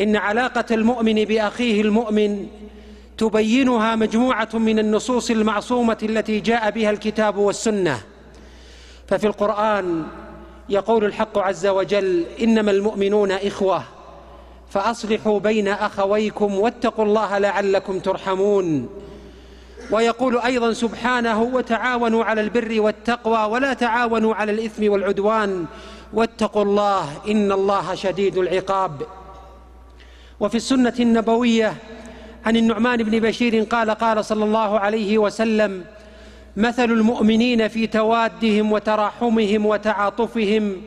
إن علاقة المؤمن بأخيه المؤمن تبينها مجموعة من النصوص المعصومة التي جاء بها الكتاب والسنة. ففي القرآن يقول الحق عز وجل إنما المؤمنون إخوة فأصلحوا بين أخويكم واتقوا الله لعلكم ترحمون. ويقول أيضا سبحانه وتعاونوا على البر والتقوى ولا تعاونوا على الإثم والعدوان واتقوا الله إن الله شديد العقاب. وفي السنة النبوية عن النعمان بن بشير قال قال صلى الله عليه وسلم مثل المؤمنين في توادهم وتراحمهم وتعاطفهم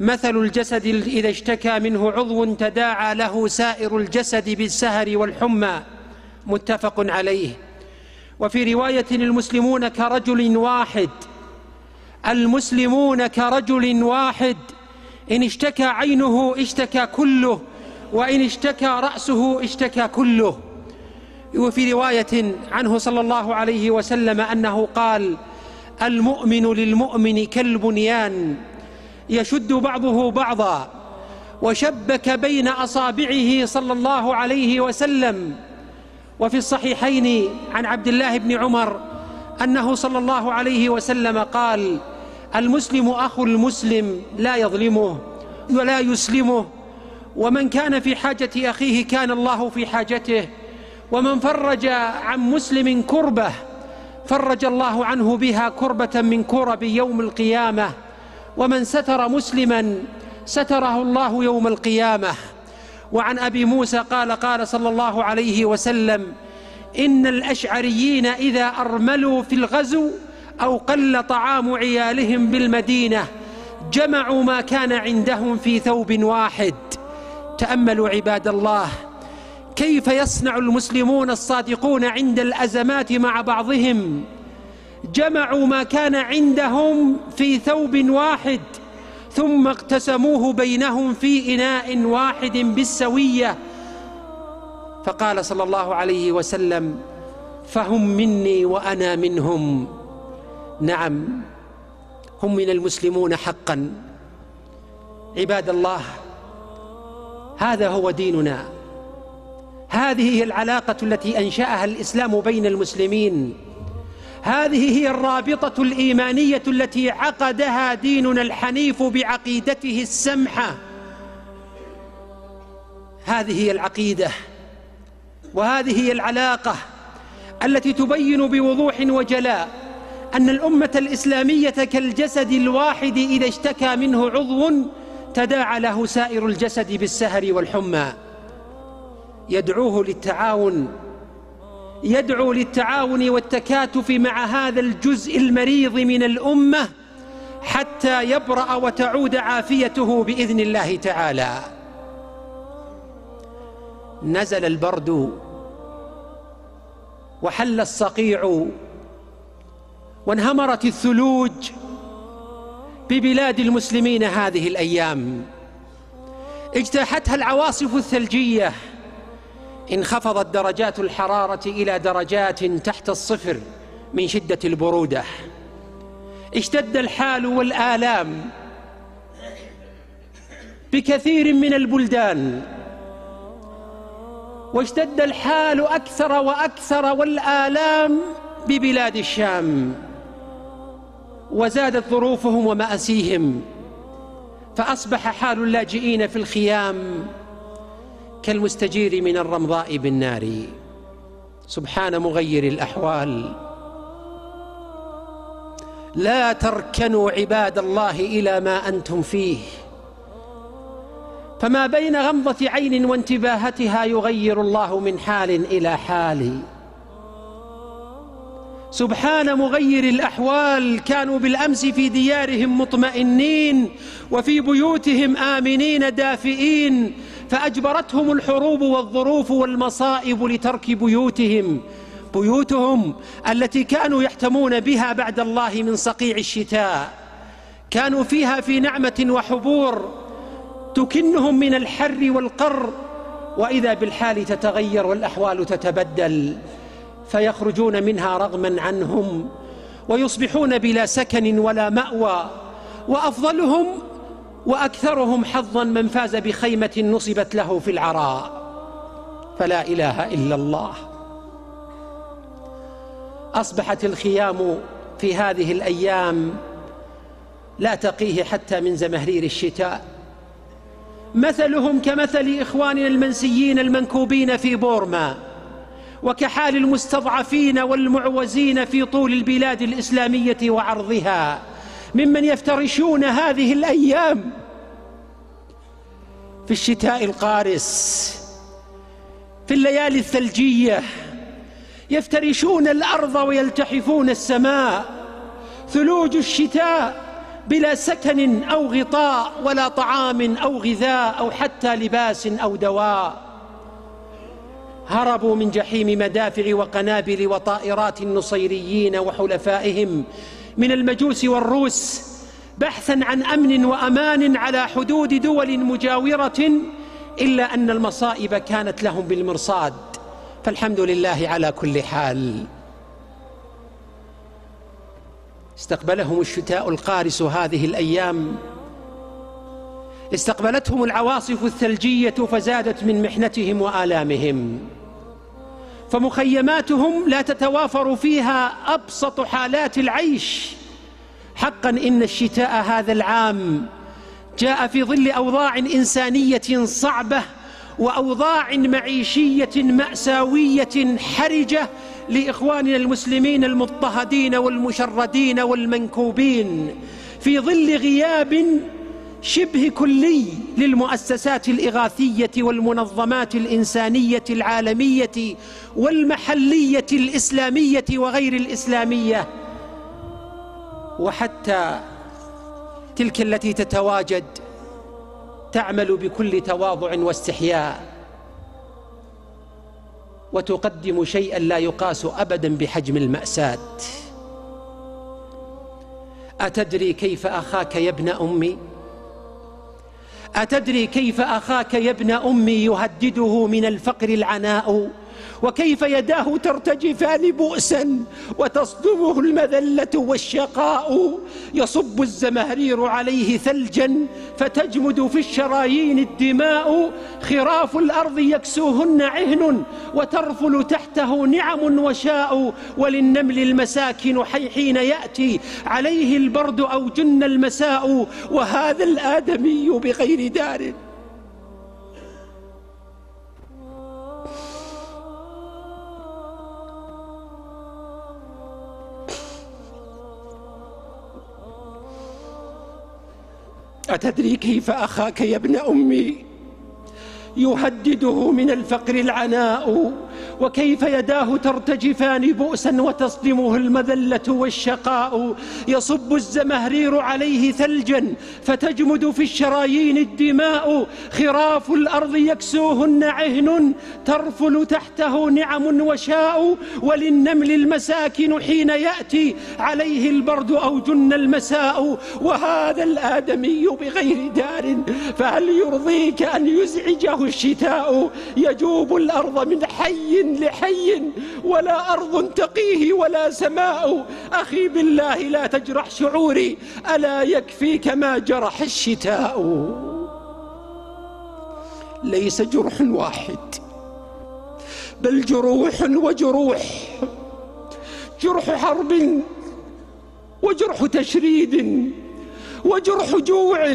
مثل الجسد إذا اشتكى منه عضو تداعى له سائر الجسد بالسهر والحمى متفق عليه. وفي رواية المسلمون كرجل واحد المسلمون كرجل واحد إن اشتكى عينه اشتكى كله وإن اشتكى رأسه اشتكى كله. وفي رواية عنه صلى الله عليه وسلم أنه قال المؤمن للمؤمن كالبنيان يشد بعضه بعضا وشبك بين أصابعه صلى الله عليه وسلم. وفي الصحيحين عن عبد الله بن عمر أنه صلى الله عليه وسلم قال المسلم أخو المسلم لا يظلمه ولا يسلمه ومن كان في حاجة أخيه كان الله في حاجته ومن فرج عن مسلم كربة فرج الله عنه بها كربة من كرب يوم القيامة ومن ستر مسلما ستره الله يوم القيامة. وعن أبي موسى قال قال صلى الله عليه وسلم إن الأشعريين إذا أرملوا في الغزو أو قل طعام عيالهم بالمدينة جمعوا ما كان عندهم في ثوب واحد. تأملوا عباد الله. كيف يصنع المسلمون الصادقون عند الأزمات مع بعضهم؟ جمعوا ما كان عندهم في ثوب واحد ثم اقتسموه بينهم في إناء واحد بالسوية. فقال صلى الله عليه وسلم فهم مني وأنا منهم. نعم هم من المسلمون حقا. عباد الله هذا هو ديننا. هذه هي العلاقة التي أنشأها الإسلام بين المسلمين. هذه هي الرابطة الإيمانية التي عقدها ديننا الحنيف بعقيدته السمحة. هذه هي العقيدة وهذه هي العلاقة التي تبين بوضوح وجلاء أن الأمة الإسلامية كالجسد الواحد إذا اشتكى منه عضو تداعى له سائر الجسد بالسهر والحمى. يدعوه للتعاون يدعو للتعاون والتكاتف مع هذا الجزء المريض من الأمة حتى يبرأ وتعود عافيته بإذن الله تعالى. نزل البرد وحل الصقيع وانهمرت الثلوج ببلاد المسلمين هذه الأيام. اجتاحتها العواصف الثلجية. انخفضت درجات الحرارة إلى درجات تحت الصفر من شدة البرودة. اشتد الحال والآلام بكثير من البلدان. واشتد الحال أكثر وأكثر والآلام ببلاد الشام. وزادت ظروفهم ومأسيهم فأصبح حال اللاجئين في الخيام كالمستجير من الرمضاء بالنار. سبحان مغير الأحوال. لا تركنوا عباد الله إلى ما أنتم فيه. فما بين غمضة عين وانتباهتها يغير الله من حال إلى حال. سبحان مغير الأحوال كانوا بالأمس في ديارهم مطمئنين وفي بيوتهم آمنين دافئين فأجبرتهم الحروب والظروف والمصائب لترك بيوتهم بيوتهم التي كانوا يحتمون بها بعد الله من صقيع الشتاء. كانوا فيها في نعمة وحبور تكنهم من الحر والقر وإذا بالحال تتغير والأحوال تتبدل. فيخرجون منها رغما عنهم ويصبحون بلا سكن ولا مأوى وأفضلهم وأكثرهم حظا من فاز بخيمة نصبت له في العراء. فلا إله إلا الله. أصبحت الخيام في هذه الأيام لا تقيه حتى من زمهرير الشتاء. مثلهم كمثل إخواننا المنسيين المنكوبين في بورما. وكحال المستضعفين والمعوزين في طول البلاد الإسلامية وعرضها. ممن يفترشون هذه الأيام في الشتاء القارس في الليالي الثلجية يفترشون الأرض ويلتحفون السماء. ثلوج الشتاء بلا سكن أو غطاء ولا طعام أو غذاء أو حتى لباس أو دواء. هربوا من جحيم مدافع وقنابل وطائرات النصيريين وحلفائهم من المجوس والروس بحثا عن أمن وأمان على حدود دول مجاورة إلا أن المصائب كانت لهم بالمرصاد. فالحمد لله على كل حال. استقبلهم الشتاء القارس هذه الأيام. استقبلتهم العواصف الثلجية فزادت من محنتهم وآلامهم. فمخيماتهم لا تتوافر فيها أبسط حالات العيش. حقا إن الشتاء هذا العام جاء في ظل أوضاع إنسانية صعبة وأوضاع معيشية مأساوية حرجة لإخواننا المسلمين المضطهدين والمشردين والمنكوبين. في ظل غياب شبه كلي للمؤسسات الإغاثية والمنظمات الإنسانية العالمية والمحلية الإسلامية وغير الإسلامية. وحتى تلك التي تتواجد تعمل بكل تواضع واستحياء. وتقدم شيئا لا يقاس أبدا بحجم المأساة. أتدري كيف أخاك يا ابن أمي؟ أتدري كيف أخاك يا ابن أمي يهدده من الفقر العناء؟ وكيف يداه ترتجفان بؤسا وتصدمه المذلة والشقاء. يصب الزمهرير عليه ثلجا فتجمد في الشرايين الدماء. خراف الأرض يكسوهن عهن وترفل تحته نعم وشاء. وللنمل المساكن حين يأتي عليه البرد أو جن المساء. وهذا الآدمي بغير دار. أتدري كيف أخاك يا ابن أمي؟ يهدده من الفقر العناء. وكيف يداه ترتجفان بؤسا وتصدمه المذلة والشقاء. يصب الزمهرير عليه ثلجا فتجمد في الشرايين الدماء. خراف الأرض يكسوهن عهن ترفل تحته نعم وشاء. وللنمل المساكن حين يأتي عليه البرد أو جن المساء. وهذا الآدمي بغير دار فهل يرضيك أن يزعجه الشتاء؟ يجوب الأرض من حي لحي ولا أرض تقيه ولا سماء. أخي بالله لا تجرح شعوري. ألا يكفيك ما جرح الشتاء. ليس جرح واحد بل جروح وجروح. جرح حرب وجرح تشريد وجرح جوع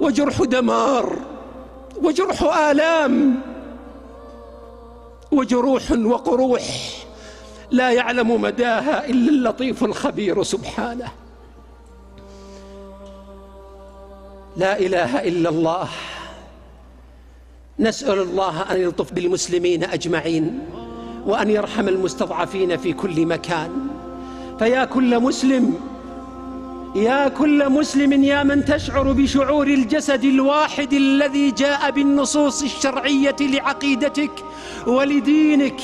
وجرح دمار وجرح آلام وجروح وقروح. لا يعلم مداها إلا اللطيف الخبير سبحانه. لا إله إلا الله. نسأل الله أن يلطف بالمسلمين أجمعين وأن يرحم المستضعفين في كل مكان. فيا كل مسلم يا كل مسلم يا من تشعر بشعور الجسد الواحد الذي جاء بالنصوص الشرعية لعقيدتك ولدينك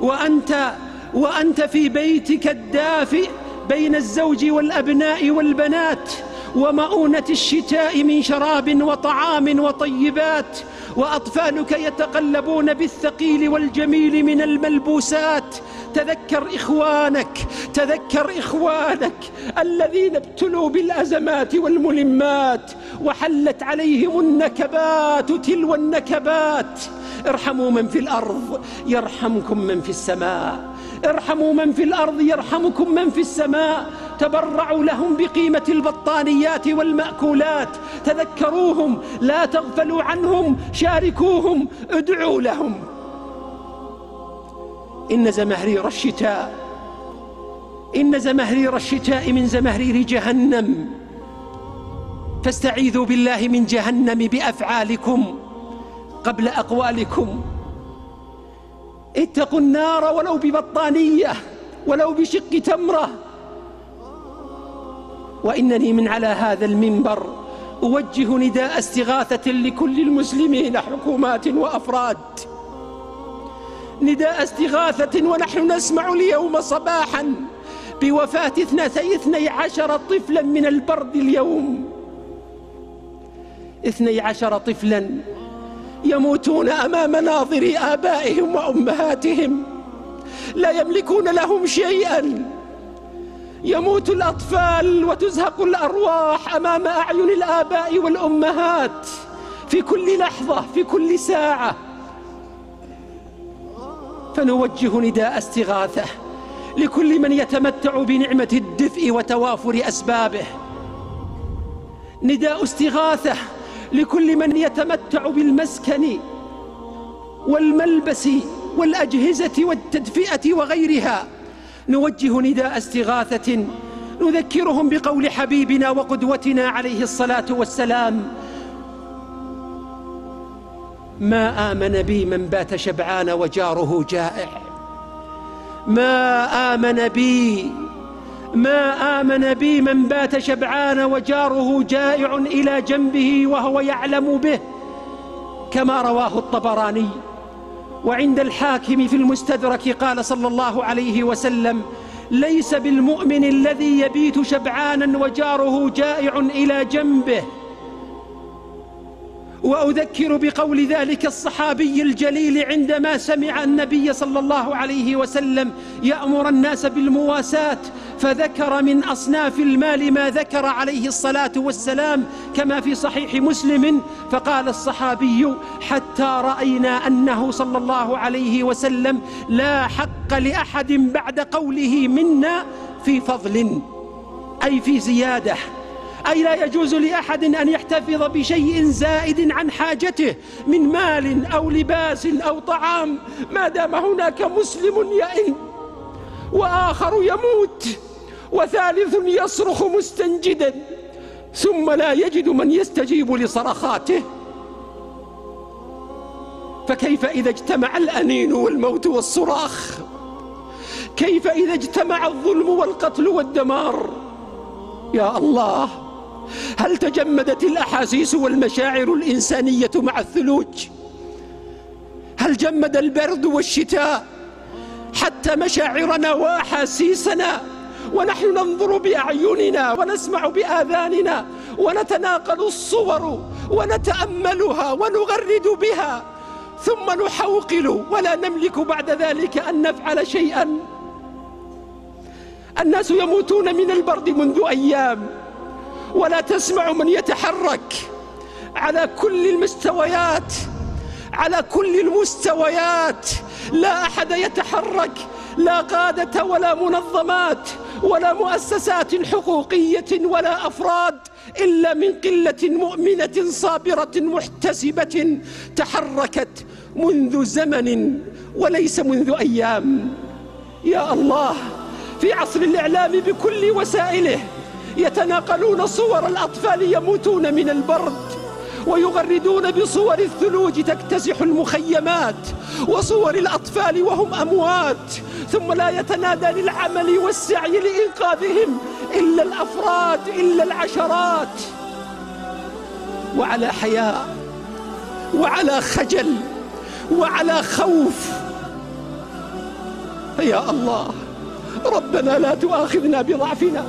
وأنت وأنت في بيتك الدافئ بين الزوج والأبناء والبنات ومؤونة الشتاء من شراب وطعام وطيبات وأطفالك يتقلبون بالثقيل والجميل من الملبوسات. تذكر إخوانك تذكر إخوانك الذين ابتلوا بالأزمات والملمات وحلت عليهم النكبات تلو النكبات. ارحموا من في الأرض يرحمكم من في السماء. ارحموا من في الأرض يرحمكم من في السماء. تبرعوا لهم بقيمة البطانيات والمأكولات. تذكروهم لا تغفلوا عنهم شاركوهم ادعوا لهم. إن زمهرير الشتاء إن زمهرير الشتاء من زمهرير جهنم. فاستعيذوا بالله من جهنم بأفعالكم قبل أقوالكم. اتقوا النار ولو ببطانية ولو بشق تمرة. وإنني من على هذا المنبر أوجه نداء استغاثة لكل المسلمين حكومات وأفراد. نداء استغاثة ونحن نسمع اليوم صباحا بوفاة اثنتي اثني عشر طفلا من البرد اليوم. اثني عشر طفلا يموتون أمام ناظر آبائهم وأمهاتهم. لا يملكون لهم شيئا. يموت الأطفال وتزهق الأرواح أمام أعين الآباء والأمهات في كل لحظة في كل ساعة. فنوجه نداء استغاثة. لكل من يتمتع بنعمة الدفء وتوافر أسبابه. نداء استغاثة لكل من يتمتع بالمسكن والملبس والأجهزة والتدفئة وغيرها. نوجه نداء استغاثة نذكرهم بقول حبيبنا وقدوتنا عليه الصلاة والسلام. ما آمن بي من بات شبعان وجاره جائع. ما آمن بي ما آمن بي من بات شبعان وجاره جائع إلى جنبه وهو يعلم به كما رواه الطبراني. وعند الحاكم في المستدرك قال صلى الله عليه وسلم ليس بالمؤمن الذي يبيت شبعانا وجاره جائع إلى جنبه وأذكر بقول ذلك الصحابي الجليل عندما سمع النبي صلى الله عليه وسلم يأمر الناس بالمواساة فذكر من أصناف المال ما ذكر عليه الصلاة والسلام كما في صحيح مسلم. فقال الصحابي حتى رأينا أنه صلى الله عليه وسلم لا حق لأحد بعد قوله منا في فضل أي في زيادة. أي لا يجوز لأحد أن يحتفظ بشيء زائد عن حاجته من مال أو لباس أو طعام. ما دام هناك مسلم يئن وآخر يموت وثالث يصرخ مستنجدا ثم لا يجد من يستجيب لصرخاته. فكيف إذا اجتمع الأنين والموت والصراخ؟ كيف إذا اجتمع الظلم والقتل والدمار؟ يا الله! هل تجمدت الأحاسيس والمشاعر الإنسانية مع الثلوج؟ هل جمد البرد والشتاء حتى مشاعرنا وأحاسيسنا؟ ونحن ننظر بأعيننا ونسمع بآذاننا ونتناقل الصور ونتأملها ونغرد بها ثم نحوقل ولا نملك بعد ذلك أن نفعل شيئا. الناس يموتون من البرد منذ أيام. ولا تسمع من يتحرك. على كل المستويات على كل المستويات لا أحد يتحرك. لا قادة ولا منظمات ولا مؤسسات حقوقية ولا أفراد إلا من قلة مؤمنة صابرة محتسبة تحركت منذ زمن وليس منذ أيام. يا الله في عصر الإعلام بكل وسائله يتناقلون صور الأطفال يموتون من البرد ويغردون بصور الثلوج تكتسح المخيمات وصور الأطفال وهم أموات ثم لا يتنادى للعمل والسعي لإنقاذهم إلا الأفراد إلا العشرات. وعلى حياء وعلى خجل وعلى خوف. يا الله ربنا لا تؤاخذنا بضعفنا.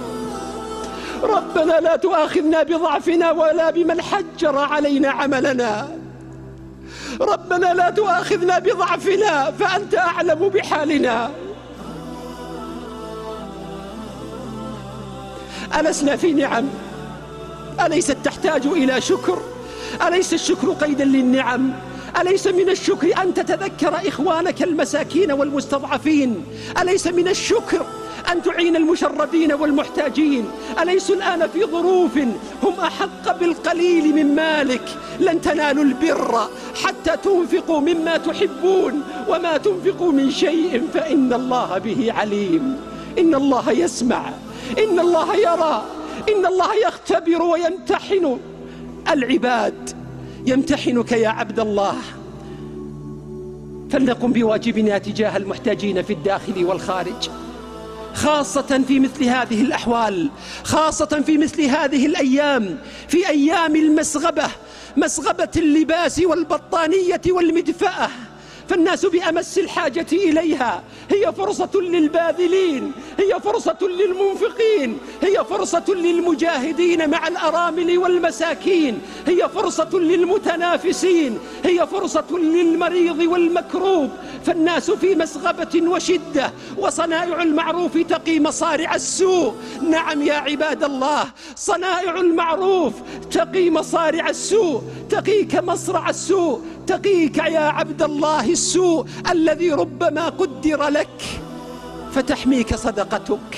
ربنا لا تؤاخذنا بضعفنا ولا بمن حجر علينا عملنا. ربنا لا تؤاخذنا بضعفنا فأنت أعلم بحالنا. ألسنا في نعم؟ أليست تحتاج إلى شكر؟ أليس الشكر قيدا للنعم؟ أليس من الشكر أن تتذكر إخوانك المساكين والمستضعفين؟ أليس من الشكر أن تعين المشردين والمحتاجين. أليسوا الآن في ظروف هم أحق بالقليل من مالك؟ لن تنالوا البر حتى تنفقوا مما تحبون. وما تنفقوا من شيء فإن الله به عليم. إن الله يسمع. إن الله يرى. إن الله يختبر ويمتحن. العباد يمتحنك يا عبد الله. فلنقم بواجبنا تجاه المحتاجين في الداخل والخارج. خاصة في مثل هذه الأحوال خاصة في مثل هذه الأيام في أيام المسغبة مسغبة اللباس والبطانية والمدفأة. فالناس بأمس الحاجة إليها. هي فرصة للباذلين هي فرصة للمنفقين هي فرصة للمجاهدين مع الأرامل والمساكين هي فرصة للمتنافسين هي فرصة للمريض والمكروب. فالناس في مسغبة وشدة وصنائع المعروف تقي مصارع السوء. نعم يا عباد الله صنائع المعروف تقي مصارع السوء تقيك مصرع السوء. تقيك يا عبد الله السوء الذي ربما قدر لك فتحميك صدقتك.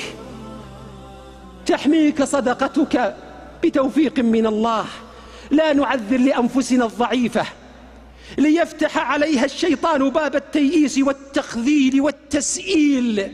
تحميك صدقتك بتوفيق من الله. لا نعذر لأنفسنا الضعيفة. ليفتح عليها الشيطان باب التيئيس والتخذيل والتسئيل.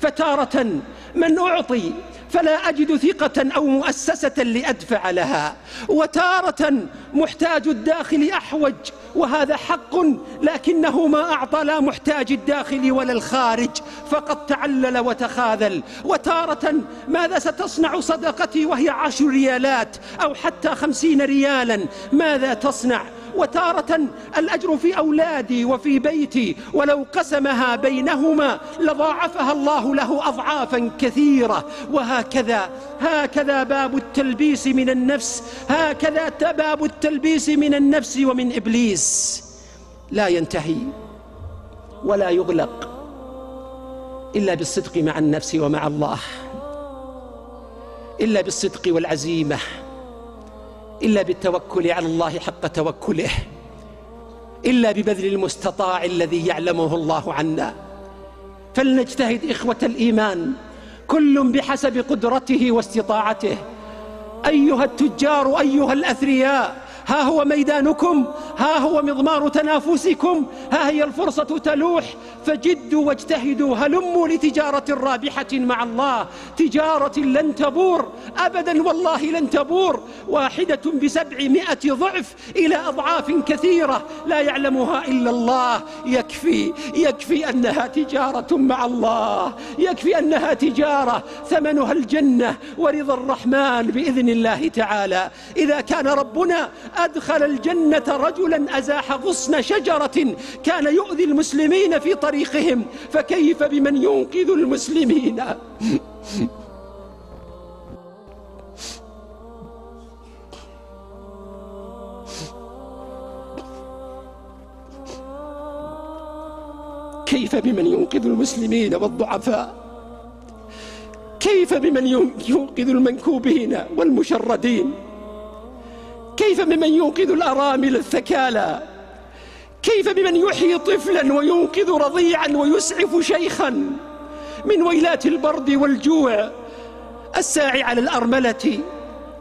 فتارة من أعطي فلا أجد ثقة أو مؤسسة لأدفع لها. وتارة محتاج الداخل أحوج وهذا حق لكنه ما أعطى لا محتاج الداخل ولا الخارج فقد تعلل وتخاذل. وتارة ماذا ستصنع صدقتي وهي عشر ريالات أو حتى خمسين ريالا؟ ماذا تصنع؟ وتارة الأجر في أولادي وفي بيتي. ولو قسمها بينهما لضاعفها الله له أضعافا كثيرة. وهكذا هكذا باب التلبيس من النفس هكذا باب التلبيس من النفس ومن إبليس. لا ينتهي ولا يغلق إلا بالصدق مع النفس ومع الله إلا بالصدق والعزيمة. إلا بالتوكل على الله حق توكله إلا ببذل المستطاع الذي يعلمه الله عنا. فلنجتهد إخوة الإيمان كل بحسب قدرته واستطاعته. أيها التجار أيها الأثرياء ها هو ميدانكم ها هو مضمار تنافسكم ها هي الفرصة تلوح فجدوا واجتهدوا هلموا لتجارة رابحة مع الله تجارة لن تبور أبدا والله لن تبور واحدة بسبعمائة ضعف إلى أضعاف كثيرة لا يعلمها إلا الله يكفي يكفي أنها تجارة مع الله يكفي أنها تجارة ثمنها الجنة ورضا الرحمن بإذن الله تعالى. إذا كان ربنا أدخل الجنة رجلا أزاح غصن شجرة كان يؤذي المسلمين في طريقهم فكيف بمن ينقذ المسلمين؟ كيف بمن ينقذ المسلمين والضعفاء؟ كيف بمن ينقذ المنكوبين والمشردين؟ كيف بمن ينقذ الأرامل الثكالى؟ كيف بمن يحيي طفلا وينقذ رضيعا ويسعف شيخا؟ من ويلات البرد والجوع الساعي على الأرملة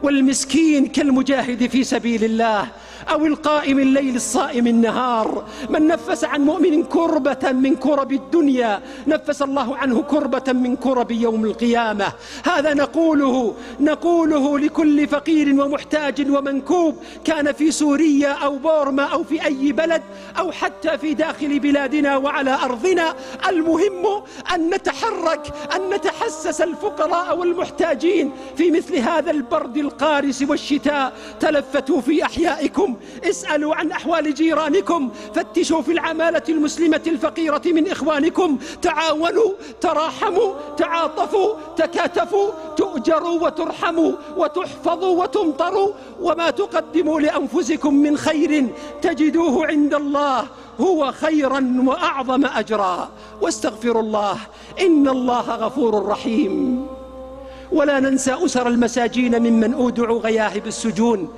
والمسكين كالمجاهد في سبيل الله. أو القائم الليل الصائم النهار. من نفس عن مؤمن كربة من كرب الدنيا نفس الله عنه كربة من كرب يوم القيامة. هذا نقوله نقوله لكل فقير ومحتاج ومنكوب كان في سوريا أو بورما أو في أي بلد أو حتى في داخل بلادنا وعلى أرضنا. المهم أن نتحرك أن نتحسس الفقراء والمحتاجين في مثل هذا البرد القارس والشتاء. تلفتوا في أحيائكم اسألوا عن أحوال جيرانكم فتشوا في العمالة المسلمة الفقيرة من إخوانكم تعاونوا تراحموا تعاطفوا تكاتفوا تؤجروا وترحموا وتحفظوا وتمطروا وما تقدموا لأنفسكم من خير تجدوه عند الله هو خيرا وأعظم أجرا. واستغفروا الله إن الله غفور رحيم. ولا ننسى أسر المساجين ممن أودعوا غياهب السجون.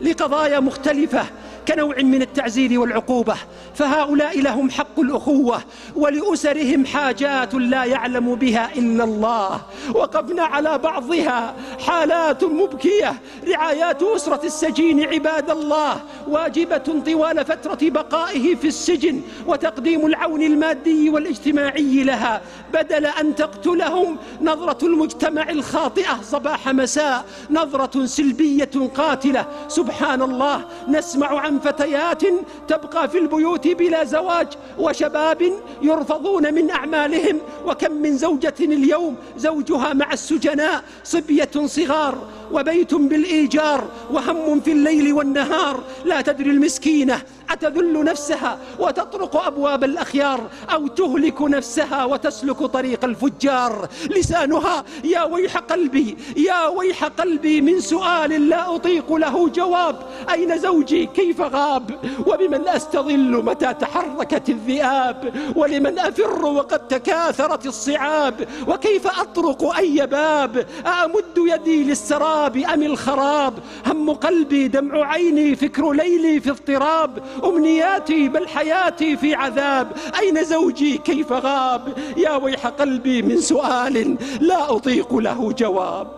لقضايا مختلفة كنوع من التعزير والعقوبة فهؤلاء لهم حق الأخوة ولأسرهم حاجات لا يعلم بها إلا الله. وقفنا على بعضها حالات مبكية رعايات أسرة السجين عباد الله واجبة طوال فترة بقائه في السجن وتقديم العون المادي والاجتماعي لها. بدل أن تقتلهم نظرة المجتمع الخاطئة صباح مساء نظرة سلبية قاتلة. سبحان الله نسمع فتيات تبقى في البيوت بلا زواج وشباب يرفضون من أعمالهم. وكم من زوجة اليوم زوجها مع السجناء صبية صغار وبيت بالإيجار وهم في الليل والنهار. لا تدري المسكينة أتذل نفسها وتطرق أبواب الأخيار أو تهلك نفسها وتسلك طريق الفجار. لسانها يا ويح قلبي يا ويح قلبي من سؤال لا أطيق له جواب. أين زوجي؟ كيف غاب؟ وبمن أستظل متى تحركت الذئاب ولمن أفر وقد تكاثرت الصعاب وكيف أطرق أي باب؟ أمد يدي للسراب أم الخراب؟ هم قلبي دمع عيني فكر ليلي في اضطراب أمنياتي بل حياتي في عذاب أين زوجي كيف غاب؟ يا ويح قلبي من سؤال لا أطيق له جواب.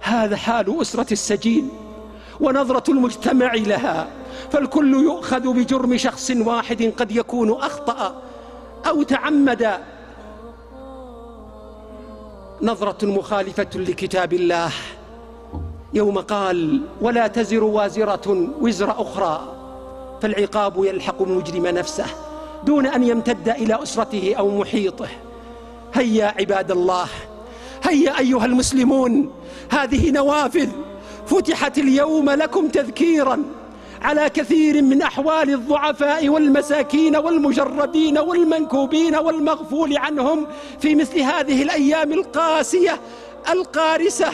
هذا حال أسرة السجين. ونظرة المجتمع لها. فالكل يؤخذ بجرم شخص واحد قد يكون أخطأ أو تعمد. نظرة مخالفة لكتاب الله. يوم قال ولا تزر وازرة وزر أخرى فالعقاب يلحق المجرم نفسه دون أن يمتد إلى أسرته أو محيطه. هيا عباد الله هيا أيها المسلمون هذه نوافذ فتحت اليوم لكم تذكيرا على كثير من أحوال الضعفاء والمساكين والمجردين والمنكوبين والمغفول عنهم في مثل هذه الأيام القاسية القارسة.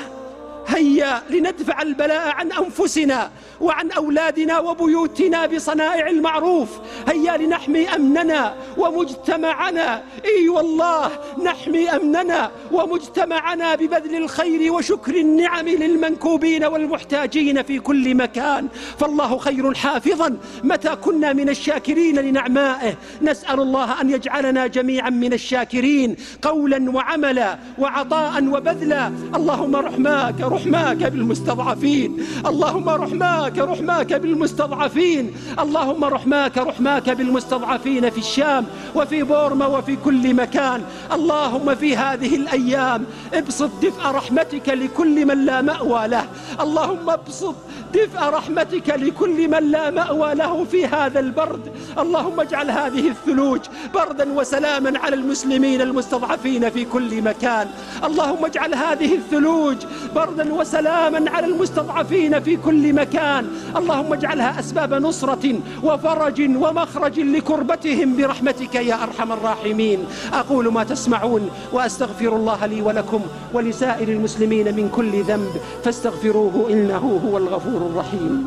هيا لندفع البلاء عن أنفسنا وعن أولادنا وبيوتنا بصنائع المعروف. هيا لنحمي أمننا ومجتمعنا. إي والله نحمي أمننا ومجتمعنا ببذل الخير وشكر النعم للمنكوبين والمحتاجين في كل مكان. فالله خير حافظا متى كنا من الشاكرين لنعمائه. نسأل الله أن يجعلنا جميعا من الشاكرين قولا وعملا وعطاء وبذلا. اللهم رحماك رحماك بالمستضعفين. اللهم رحماك رحماك بالمستضعفين. اللهم رحماك رحماك بالمستضعفين في الشام وفي بورما وفي كل مكان. اللهم في هذه الأيام ابسط دفء رحمتك لكل من لا مأوى له. اللهم ابسط دفء رحمتك لكل من لا مأوى له في هذا البرد. اللهم اجعل هذه الثلوج بردا وسلاما على المسلمين المستضعفين في كل مكان. اللهم اجعل هذه الثلوج بردا وسلاما على المستضعفين في كل مكان. اللهم اجعلها أسباب نصرة وفرج ومخرج لكربتهم برحمتك يا أرحم الراحمين. أقول ما تسمعون وأستغفر الله لي ولكم ولسائر المسلمين من كل ذنب. فاستغفروه إنه هو الغفور الرحيم.